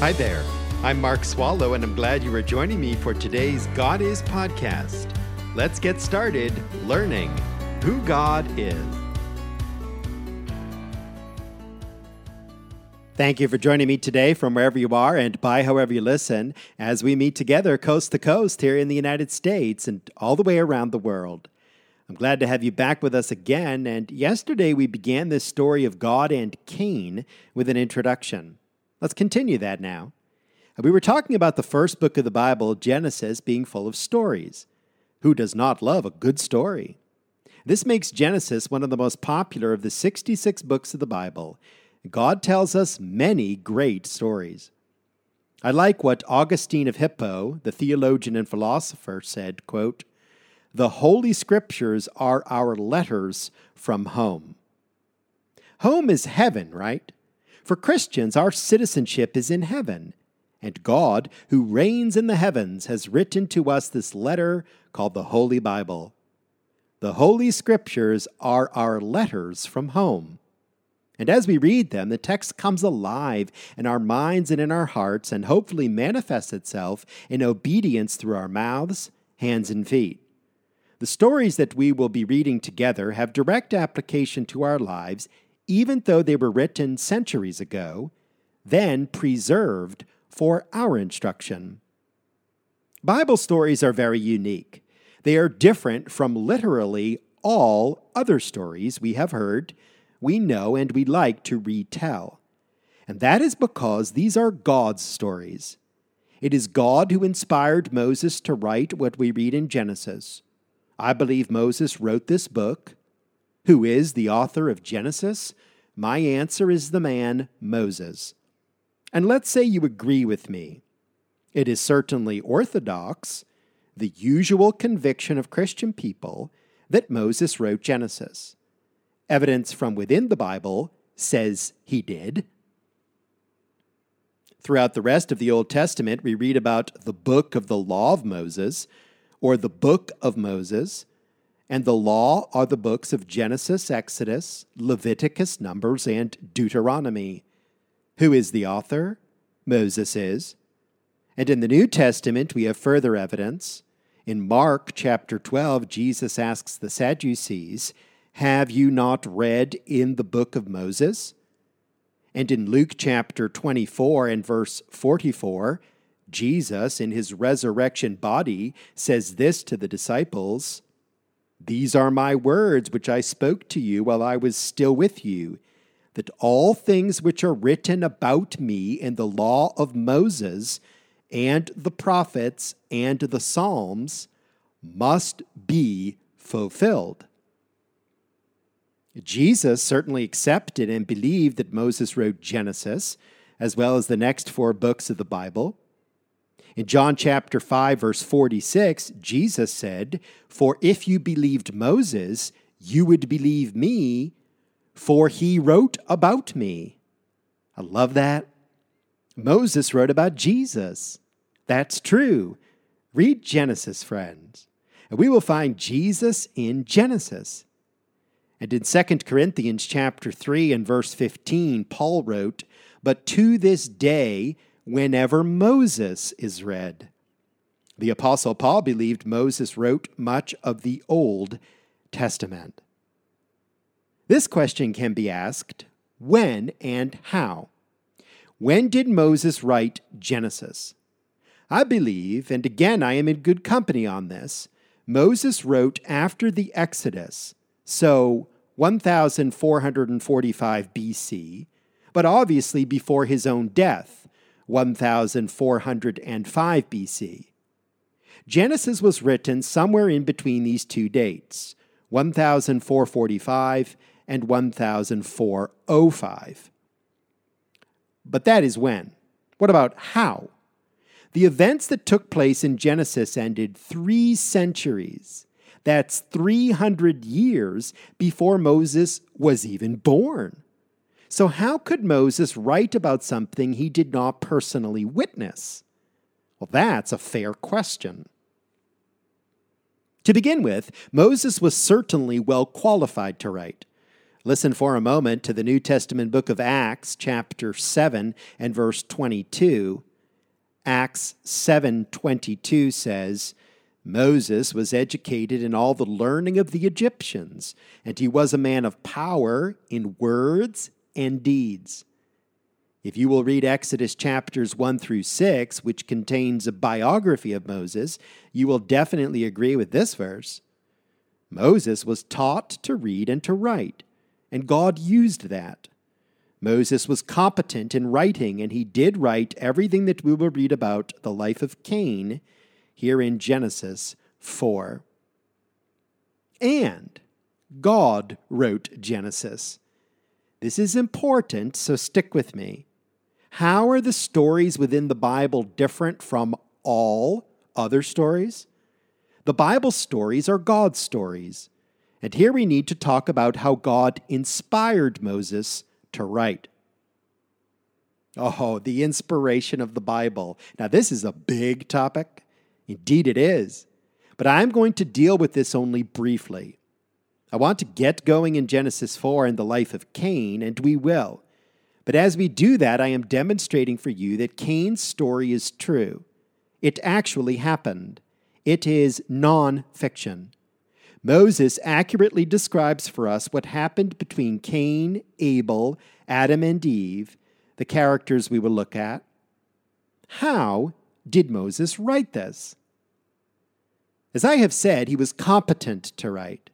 Hi there. I'm Mark Swallow, and I'm glad you are joining me for today's God Is podcast. Let's get started learning who God is. Thank you for joining me today from wherever you are and by however you listen as we meet together coast to coast here in the United States and all the way around the world. I'm glad to have you back with us again. And yesterday we began this story of God and Cain with an introduction. Let's continue that now. Uh, we were talking about the first book of the Bible, Genesis, being full of stories. Who does not love a good story? This makes Genesis one of the most popular of the 66 books of the Bible. God tells us many great stories. I like what Augustine of Hippo, the theologian and philosopher, said, quote, The Holy Scriptures are our letters from home. Home is heaven, right? For Christians, our citizenship is in heaven, and God, who reigns in the heavens, has written to us this letter called the Holy Bible. The Holy Scriptures are our letters from home. And as we read them, the text comes alive in our minds and in our hearts, and hopefully manifests itself in obedience through our mouths, hands, and feet. The stories that we will be reading together have direct application to our lives, even though they were written centuries ago, then preserved for our instruction. Bible stories are very unique. They are different from literally all other stories we have heard, we know, and we like to retell. And that is because these are God's stories. It is God who inspired Moses to write what we read in Genesis. I believe Moses wrote this book. Who is the author of Genesis? My answer is the man Moses. And let's say you agree with me. It is certainly orthodox, the usual conviction of Christian people, that Moses wrote Genesis. Evidence from within the Bible says he did. Throughout the rest of the Old Testament, we read about the book of the law of Moses, or the book of Moses, and the law are the books of Genesis, Exodus, Leviticus, Numbers, and Deuteronomy. Who is the author? Moses is. And in the New Testament, we have further evidence. In Mark chapter 12, Jesus asks the Sadducees, Have you not read in the book of Moses? And in Luke chapter 24 and verse 44, Jesus, in his resurrection body, says this to the disciples These are my words which I spoke to you while I was still with you that all things which are written about me in the law of Moses and the prophets and the Psalms must be fulfilled. Jesus certainly accepted and believed that Moses wrote Genesis, as well as the next four books of the Bible. In John chapter 5, verse 46, Jesus said, For if you believed Moses, you would believe me for he wrote about me. I love that. Moses wrote about Jesus. That's true. Read Genesis, friends, and we will find Jesus in Genesis. And in 2 Corinthians chapter 3 and verse 15, Paul wrote, But to this day, whenever Moses is read. The Apostle Paul believed Moses wrote much of the Old Testament. This question can be asked when and how. When did Moses write Genesis? I believe, and again I am in good company on this, Moses wrote after the Exodus, so 1445 BC, but obviously before his own death, 1405 BC. Genesis was written somewhere in between these two dates, 1445 and 1405. But that is when. What about how? The events that took place in Genesis ended three centuries. That's 300 years before Moses was even born. So, how could Moses write about something he did not personally witness? Well, that's a fair question. To begin with, Moses was certainly well qualified to write. Listen for a moment to the New Testament book of Acts, chapter 7 and verse 22. Acts 7:22 says, Moses was educated in all the learning of the Egyptians, and he was a man of power in words and deeds. If you will read Exodus chapters 1 through 6, which contains a biography of Moses, you will definitely agree with this verse. Moses was taught to read and to write, and God used that. Moses was competent in writing, and he did write everything that we will read about the life of Cain here in Genesis 4. And God wrote Genesis. This is important, so stick with me. How are the stories within the Bible different from all other stories? The Bible stories are God's stories. And here we need to talk about how God inspired Moses to write. Oh, the inspiration of the Bible. Now, this is a big topic. Indeed, it is. But I'm going to deal with this only briefly. I want to get going in Genesis 4 and the life of Cain, and we will. But as we do that, I am demonstrating for you that Cain's story is true. It actually happened. It is non fiction. Moses accurately describes for us what happened between Cain, Abel, Adam, and Eve, the characters we will look at. How did Moses write this? As I have said, he was competent to write.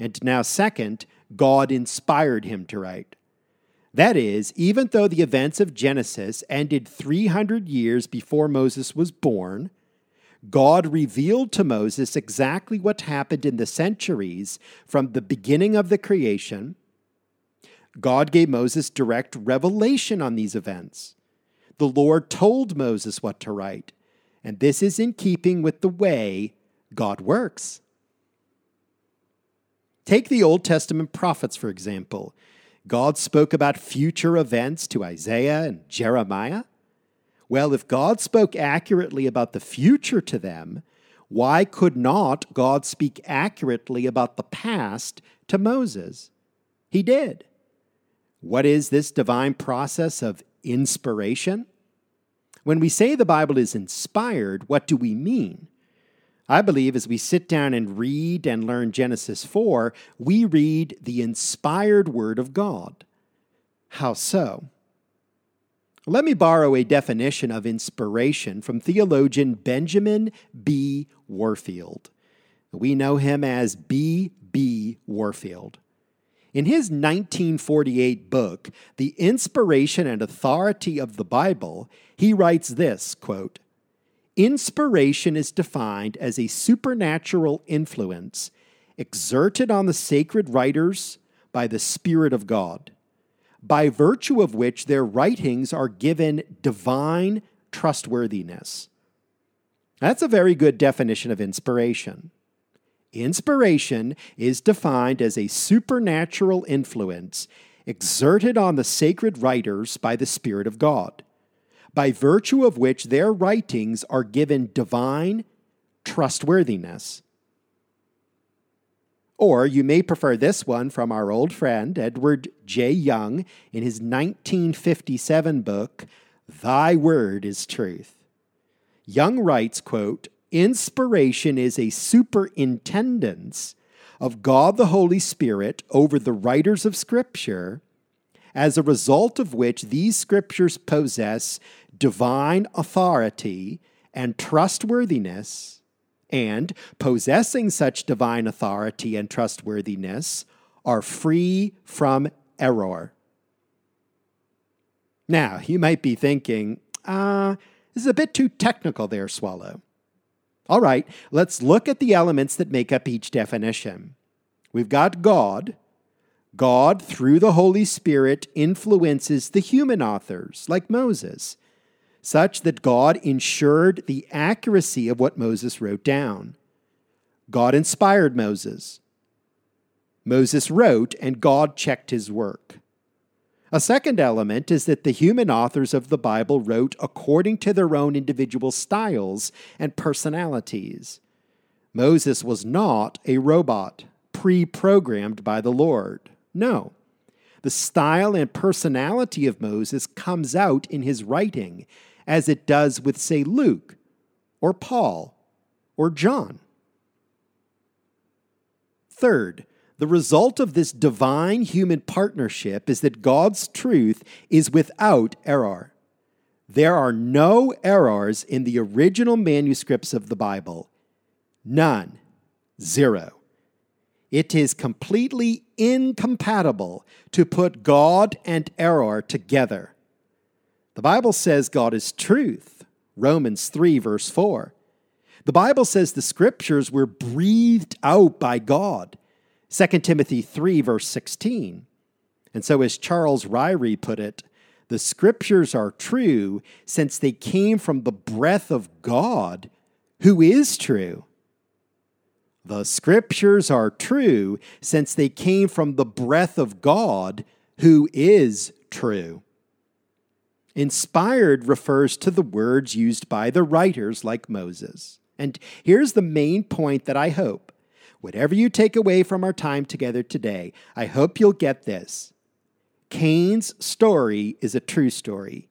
And now, second, God inspired him to write. That is, even though the events of Genesis ended 300 years before Moses was born, God revealed to Moses exactly what happened in the centuries from the beginning of the creation. God gave Moses direct revelation on these events. The Lord told Moses what to write, and this is in keeping with the way God works. Take the Old Testament prophets, for example. God spoke about future events to Isaiah and Jeremiah. Well, if God spoke accurately about the future to them, why could not God speak accurately about the past to Moses? He did. What is this divine process of inspiration? When we say the Bible is inspired, what do we mean? I believe as we sit down and read and learn Genesis 4, we read the inspired Word of God. How so? Let me borrow a definition of inspiration from theologian Benjamin B. Warfield. We know him as B. B. Warfield. In his 1948 book, The Inspiration and Authority of the Bible, he writes this quote, Inspiration is defined as a supernatural influence exerted on the sacred writers by the Spirit of God, by virtue of which their writings are given divine trustworthiness. That's a very good definition of inspiration. Inspiration is defined as a supernatural influence exerted on the sacred writers by the Spirit of God by virtue of which their writings are given divine trustworthiness. Or you may prefer this one from our old friend Edward J. Young in his 1957 book, Thy Word is Truth. Young writes, quote, Inspiration is a superintendence of God the Holy Spirit over the writers of Scripture, as a result of which these Scriptures possess divine authority and trustworthiness, and possessing such divine authority and trustworthiness, are free from error. Now, you might be thinking, ah, uh, this is a bit too technical there, Swallow. All right, let's look at the elements that make up each definition. We've got God. God, through the Holy Spirit, influences the human authors, like Moses, such that God ensured the accuracy of what Moses wrote down. God inspired Moses. Moses wrote, and God checked his work. A second element is that the human authors of the Bible wrote according to their own individual styles and personalities. Moses was not a robot, pre programmed by the Lord. No. The style and personality of Moses comes out in his writing, as it does with, say, Luke or Paul or John. Third, the result of this divine human partnership is that God's truth is without error. There are no errors in the original manuscripts of the Bible. None. Zero. It is completely incompatible to put God and error together. The Bible says God is truth. Romans 3, verse 4. The Bible says the scriptures were breathed out by God. 2 Timothy 3, verse 16. And so, as Charles Ryrie put it, the scriptures are true since they came from the breath of God, who is true. The scriptures are true since they came from the breath of God, who is true. Inspired refers to the words used by the writers like Moses. And here's the main point that I hope. Whatever you take away from our time together today, I hope you'll get this. Cain's story is a true story.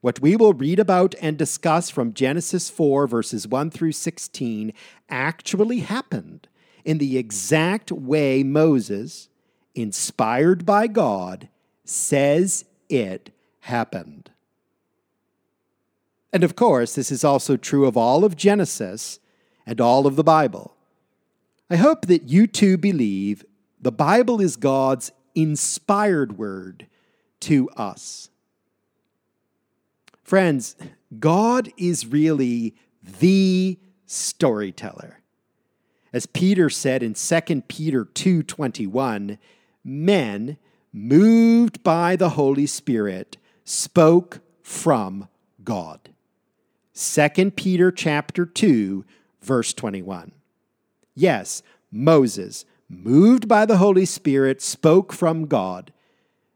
What we will read about and discuss from Genesis 4, verses 1 through 16, actually happened in the exact way Moses, inspired by God, says it happened. And of course, this is also true of all of Genesis and all of the Bible. I hope that you too believe the Bible is God's inspired word to us. Friends, God is really the storyteller. As Peter said in 2 Peter 2:21, men moved by the Holy Spirit spoke from God. 2 Peter chapter 2 verse 21. Yes, Moses, moved by the Holy Spirit, spoke from God.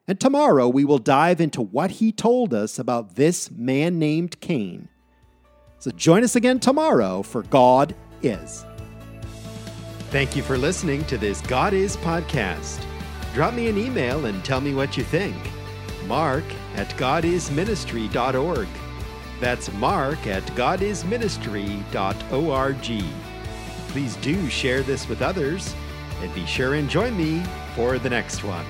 And tomorrow we will dive into what he told us about this man named Cain. So join us again tomorrow for God is. Thank you for listening to this God is podcast. Drop me an email and tell me what you think. Mark at godisministry.org. That's mark at godisministry.org. Please do share this with others and be sure and join me for the next one.